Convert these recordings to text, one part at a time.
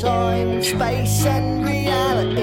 time, space, and reality.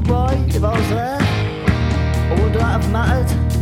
boy if I was there? Or would that have mattered?